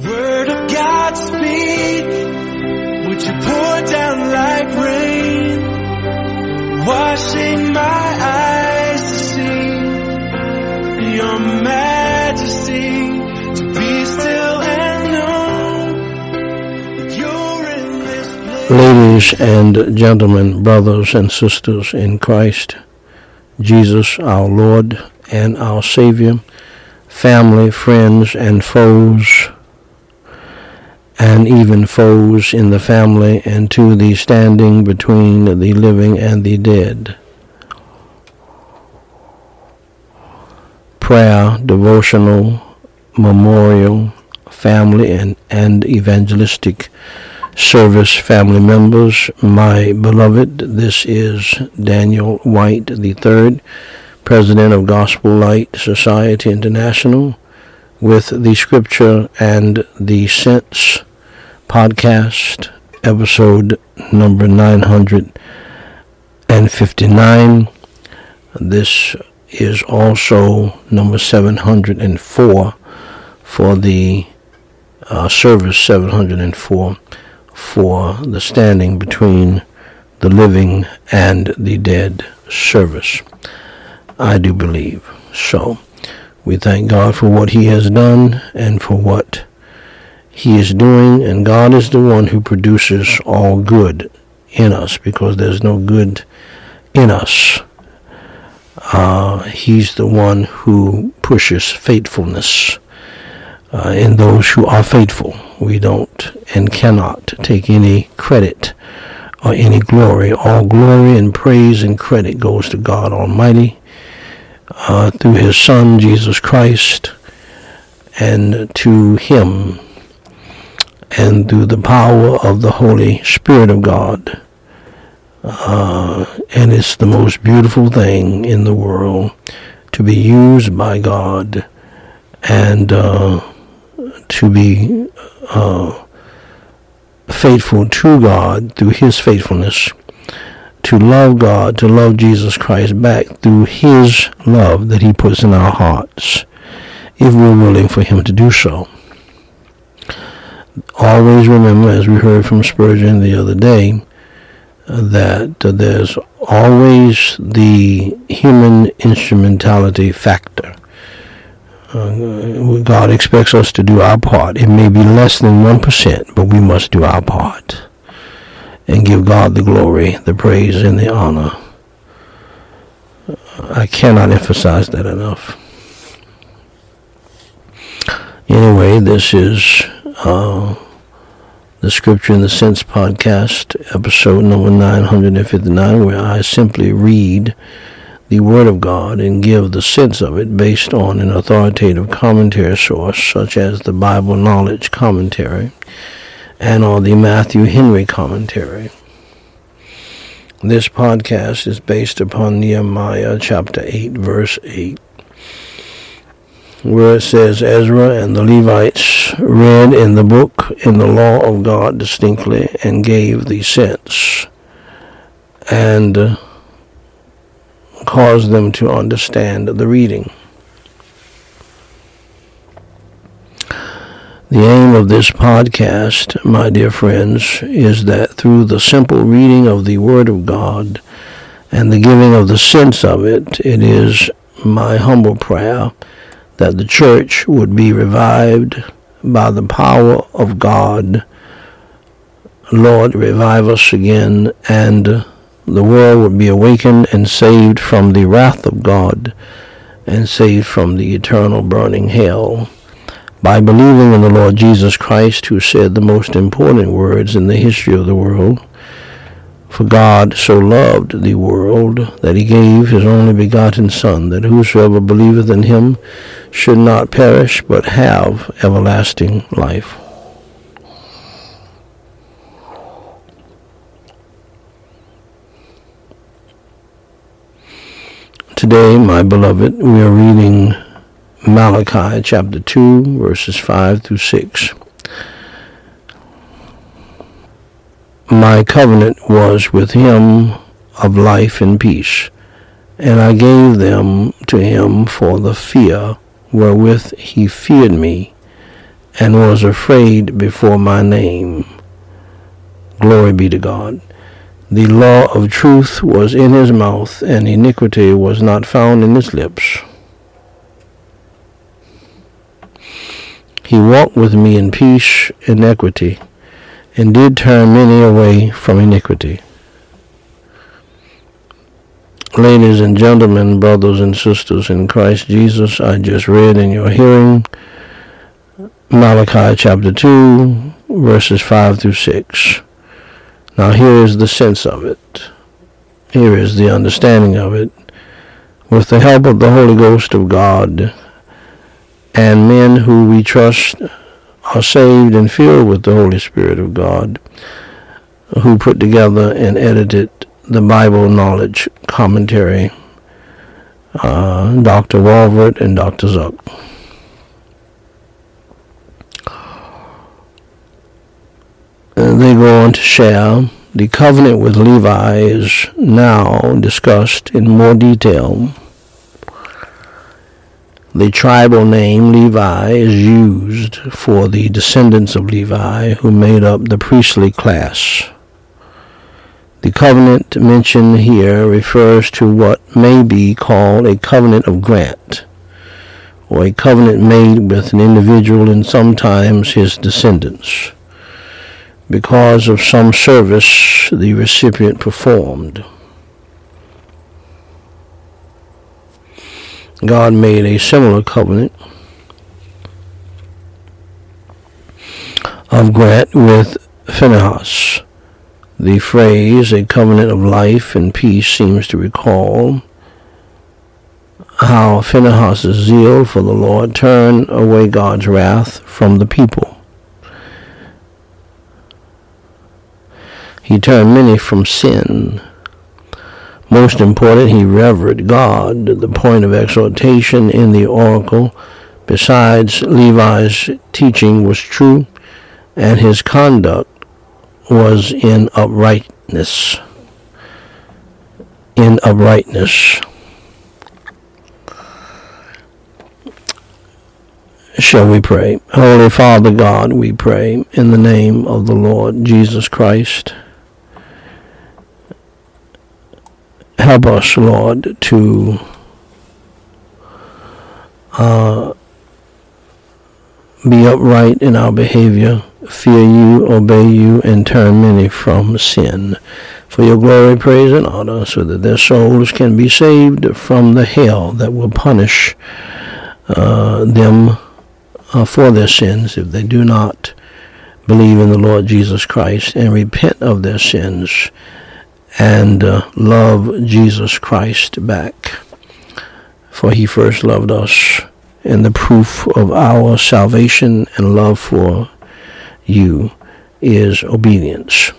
Word of God speak. Would you pour down like rain? Washing my eyes to see your majesty. To be still and know that you're in this place. Ladies and gentlemen, brothers and sisters in Christ, Jesus our Lord and our Savior, family, friends, and foes, and even foes in the family, and to the standing between the living and the dead. Prayer, devotional, memorial, family, and, and evangelistic service family members, my beloved, this is Daniel Whyte III, President of Gospel Light Society International, with the Scripture and the Sense podcast, episode number 959. This is also number 704 for the uh, service 704 for the standing between the living and the dead service. I do believe. So we thank God for what He has done and for what He is doing, and God is the one who produces all good in us because there's no good in us. Uh, he's the one who pushes faithfulness uh, in those who are faithful. We don't and cannot take any credit or any glory. All glory and praise and credit goes to God Almighty uh, through His Son, Jesus Christ, and to Him, and through the power of the Holy Spirit of God. Uh, and it's the most beautiful thing in the world to be used by God and uh, to be uh, faithful to God through His faithfulness, to love God, to love Jesus Christ back through His love that He puts in our hearts, if we're willing for Him to do so. Always remember, as we heard from Spurgeon the other day, that there's always the human instrumentality factor. Uh, God expects us to do our part. It may be less than 1%, but we must do our part and give God the glory, the praise, and the honor. I cannot emphasize that enough. Anyway, this is uh, the Scripture in the Sense podcast, episode number 959, where I simply read the Word of God and give the sense of it based on an authoritative commentary source such as the Bible Knowledge Commentary and or the Matthew Henry Commentary. This podcast is based upon Nehemiah chapter 8, verse 8, where it says Ezra and the Levites read in the book in the law of God distinctly and gave the sense and uh, caused them to understand the reading. The aim of this podcast, my dear friends, is that through the simple reading of the Word of God and the giving of the sense of it, it is my humble prayer that the church would be revived by the power of God. Lord, revive us again, and the world would be awakened and saved from the wrath of God and saved from the eternal burning hell by believing in the Lord Jesus Christ, who said the most important words in the history of the world. For God so loved the world that he gave his only begotten Son, that whosoever believeth in him should not perish, but have everlasting life. Today, my beloved, we are reading Malachi chapter 2, verses 5 through 6. My covenant was with him of life and peace, and I gave them to him for the fear wherewith he feared me, and was afraid before my name. Glory be to God. The law of truth was in his mouth, and iniquity was not found in his lips. He walked with me in peace and equity, and did turn many away from iniquity. Ladies and gentlemen, brothers and sisters in Christ Jesus, I just read in your hearing Malachi chapter 2, verses 5 through 6. Now here is the sense of it. Here is the understanding of it. With the help of the Holy Ghost of God and men who we trust are saved and filled with the Holy Spirit of God, who put together and edited the Bible Knowledge Commentary, uh, Dr. Walvoord and Dr. Zuck. And they go on to share the covenant with Levi is now discussed in more detail. The tribal name Levi is used for the descendants of Levi who made up the priestly class. The covenant mentioned here refers to what may be called a covenant of grant, or a covenant made with an individual and sometimes his descendants, because of some service the recipient performed. God made a similar covenant of grant with Phinehas the phrase, a covenant of life and peace, seems to recall how Phinehas' zeal for the Lord turned away God's wrath from the people. He turned many from sin. Most important, he revered God, the point of exhortation in the oracle. Besides, Levi's teaching was true, and his conduct was in uprightness. In uprightness. Shall we pray? Holy Father God, we pray in the name of the Lord Jesus Christ. Help us, Lord, to uh, be upright in our behavior fear you, obey you, and turn many from sin. For your glory, praise, and honor, so that their souls can be saved from the hell that will punish uh, them uh, for their sins if they do not believe in the Lord Jesus Christ and repent of their sins and uh, love Jesus Christ back. For he first loved us, and the proof of our salvation and love for you is obedience.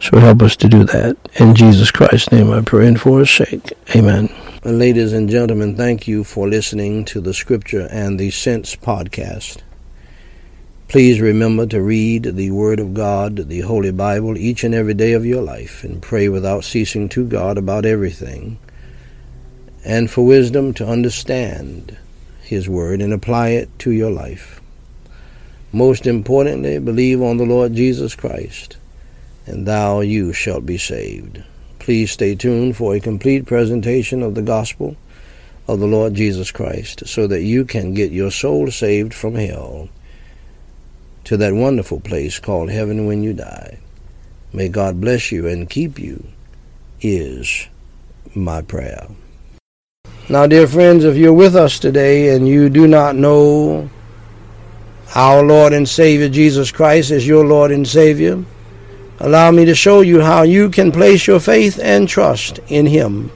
So help us to do that. In Jesus Christ's name I pray and for his sake. Amen. Ladies and gentlemen, thank you for listening to the Scripture and the Sense podcast. Please remember to read the Word of God, the Holy Bible, each and every day of your life and pray without ceasing to God about everything and for wisdom to understand His Word and apply it to your life. Most importantly, believe on the Lord Jesus Christ, and thou you shalt be saved. Please stay tuned for a complete presentation of the gospel of the Lord Jesus Christ so that you can get your soul saved from hell to that wonderful place called heaven when you die. May God bless you and keep you, is my prayer. Now, dear friends, if you're with us today and you do not know our Lord and Savior Jesus Christ is your Lord and Savior. Allow me to show you how you can place your faith and trust in Him,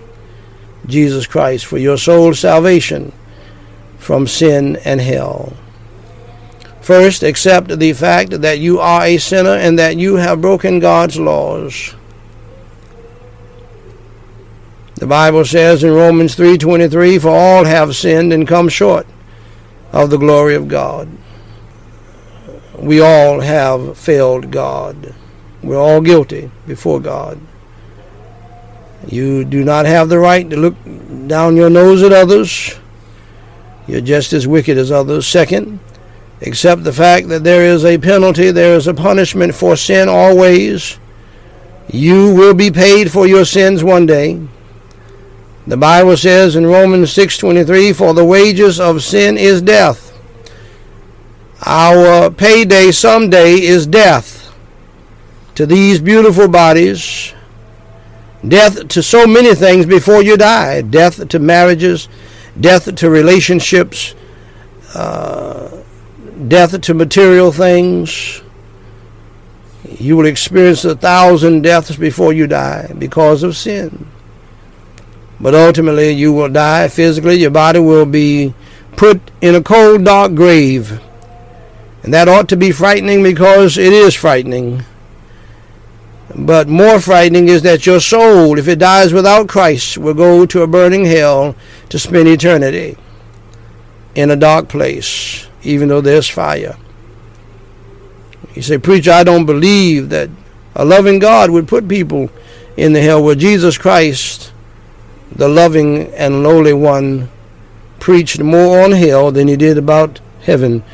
Jesus Christ, for your soul's salvation from sin and hell. First, accept the fact that you are a sinner and that you have broken God's laws. The Bible says in Romans 3:23, "For all have sinned and come short of the glory of God." we all have failed God. We're all guilty before God. You do not have the right to look down your nose at others. You're just as wicked as others. Second, Except the fact that there is a penalty, there is a punishment for sin always. You will be paid for your sins one day. The Bible says in Romans 6:23, "For the wages of sin is death." Our payday someday is death to these beautiful bodies, death to so many things before you die, death to marriages, death to relationships, uh, death to material things. You will experience a thousand deaths before you die because of sin. But ultimately, you will die physically. Your body will be put in a cold, dark grave. And that ought to be frightening because it is frightening. But more frightening is that your soul, if it dies without Christ, will go to a burning hell to spend eternity in a dark place even though there's fire. You say, Preacher, I don't believe that a loving God would put people in the hell where Jesus Christ, the loving and lowly one, preached more on hell than he did about heaven.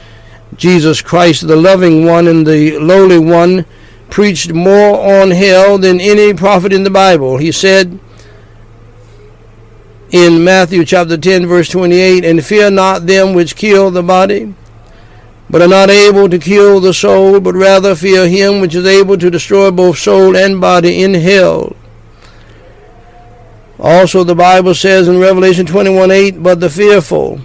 Jesus Christ, the loving one and the lowly one, preached more on hell than any prophet in the Bible. He said in Matthew chapter 10, verse 28, And fear not them which kill the body, but are not able to kill the soul, but rather fear him which is able to destroy both soul and body in hell. Also, the Bible says in Revelation 21 8, But the fearful,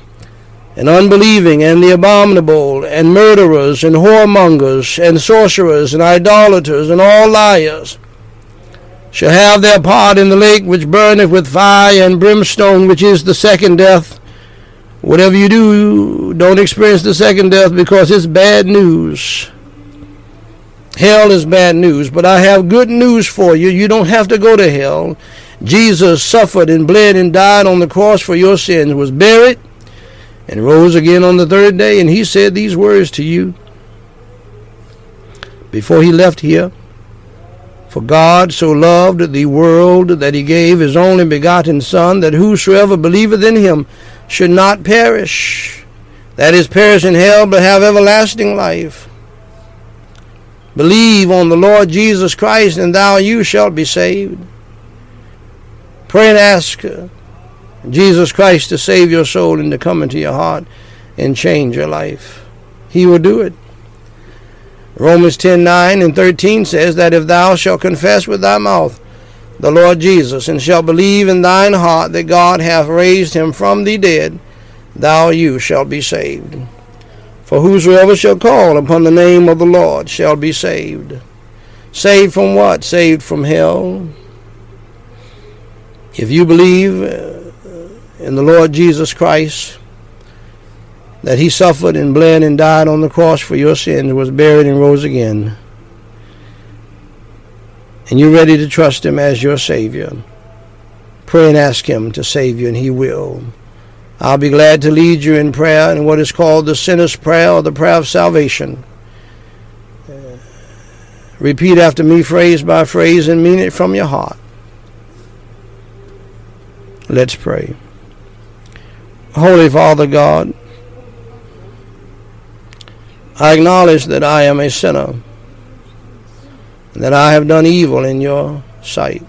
and unbelieving, and the abominable, and murderers, and whoremongers, and sorcerers, and idolaters, and all liars, shall have their part in the lake which burneth with fire and brimstone, which is the second death. Whatever you do, don't experience the second death because it's bad news. Hell is bad news, but I have good news for you. You don't have to go to hell. Jesus suffered and bled and died on the cross for your sins, was buried, and rose again on the third day. And he said these words to you before he left here. For God so loved the world that he gave his only begotten Son, that whosoever believeth in him should not perish, that is, perish in hell, but have everlasting life. Believe on the Lord Jesus Christ, and thou you shalt be saved. Pray and ask Jesus Christ to save your soul and to come into your heart and change your life. He will do it. Romans 10 9 and 13 says that if thou shalt confess with thy mouth the Lord Jesus, and shalt believe in thine heart that God hath raised him from the dead, thou you shalt be saved. For whosoever shall call upon the name of the Lord shall be saved. Saved from what? Saved from hell. If you believe in the Lord Jesus Christ, that he suffered and bled and died on the cross for your sins, was buried and rose again, and you're ready to trust Him as your Savior, pray and ask Him to save you, and He will. I'll be glad to lead you in prayer in what is called the sinner's prayer or the prayer of salvation. Uh, repeat after me, phrase by phrase, and mean it from your heart. Let's pray. Holy Father God, I acknowledge that I am a sinner that I have done evil in your sight.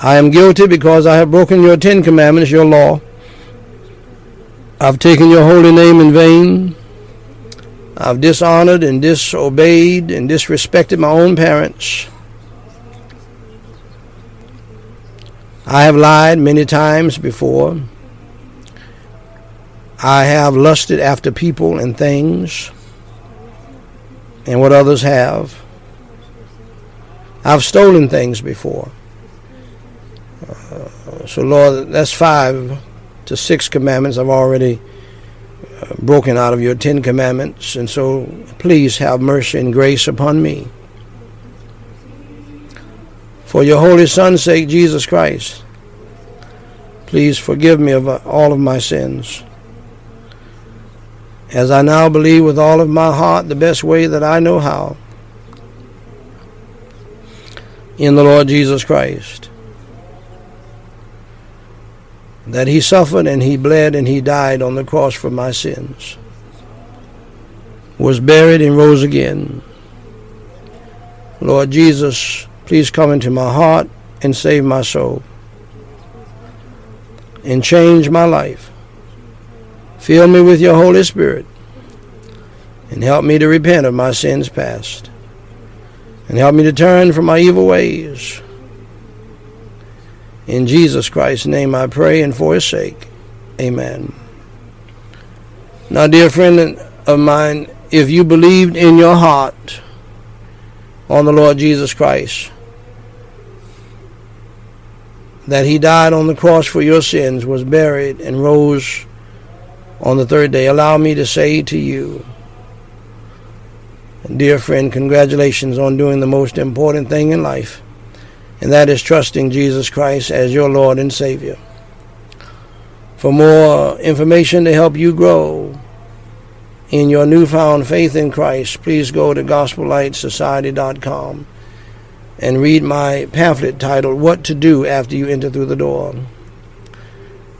I am guilty because I have broken your Ten Commandments, your law. I've taken your holy name in vain. I've dishonored and disobeyed and disrespected my own parents. I have lied many times before. I have lusted after people and things and what others have. I've stolen things before. Uh, so, Lord, that's five to six commandments I've already uh, broken out of your Ten Commandments. And so, please have mercy and grace upon me. For your Holy Son's sake, Jesus Christ, please forgive me of all of my sins as I now believe with all of my heart the best way that I know how in the Lord Jesus Christ. That he suffered and he bled and he died on the cross for my sins. was buried, and rose again. Lord Jesus, please come into my heart and save my soul and change my life. Fill me with your Holy Spirit and help me to repent of my sins past and help me to turn from my evil ways. In Jesus Christ's name I pray and for his sake. Amen. Now, dear friend of mine, if you believed in your heart on the Lord Jesus Christ, that he died on the cross for your sins, was buried, and rose on the third day, allow me to say to you, dear friend, congratulations on doing the most important thing in life, and that is trusting Jesus Christ as your Lord and Savior. For more information to help you grow in your newfound faith in Christ, please go to gospellightsociety.com and read my pamphlet titled What to Do After You Enter Through the Door.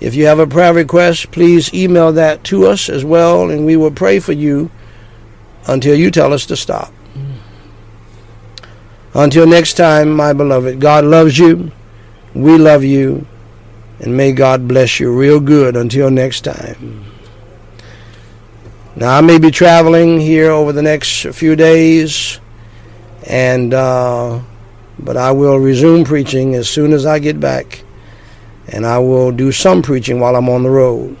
If you have a prayer request, please email that to us as well, and we will pray for you until you tell us to stop. Until next time, my beloved, God loves you. We love you. And may God bless you real good until next time. Now, I may be traveling here over the next few days, and uh, but I will resume preaching as soon as I get back, and I will do some preaching while I'm on the road.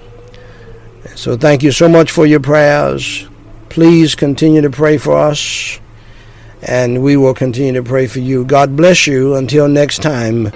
So, thank you so much for your prayers. Please continue to pray for us, and we will continue to pray for you. God bless you until next time.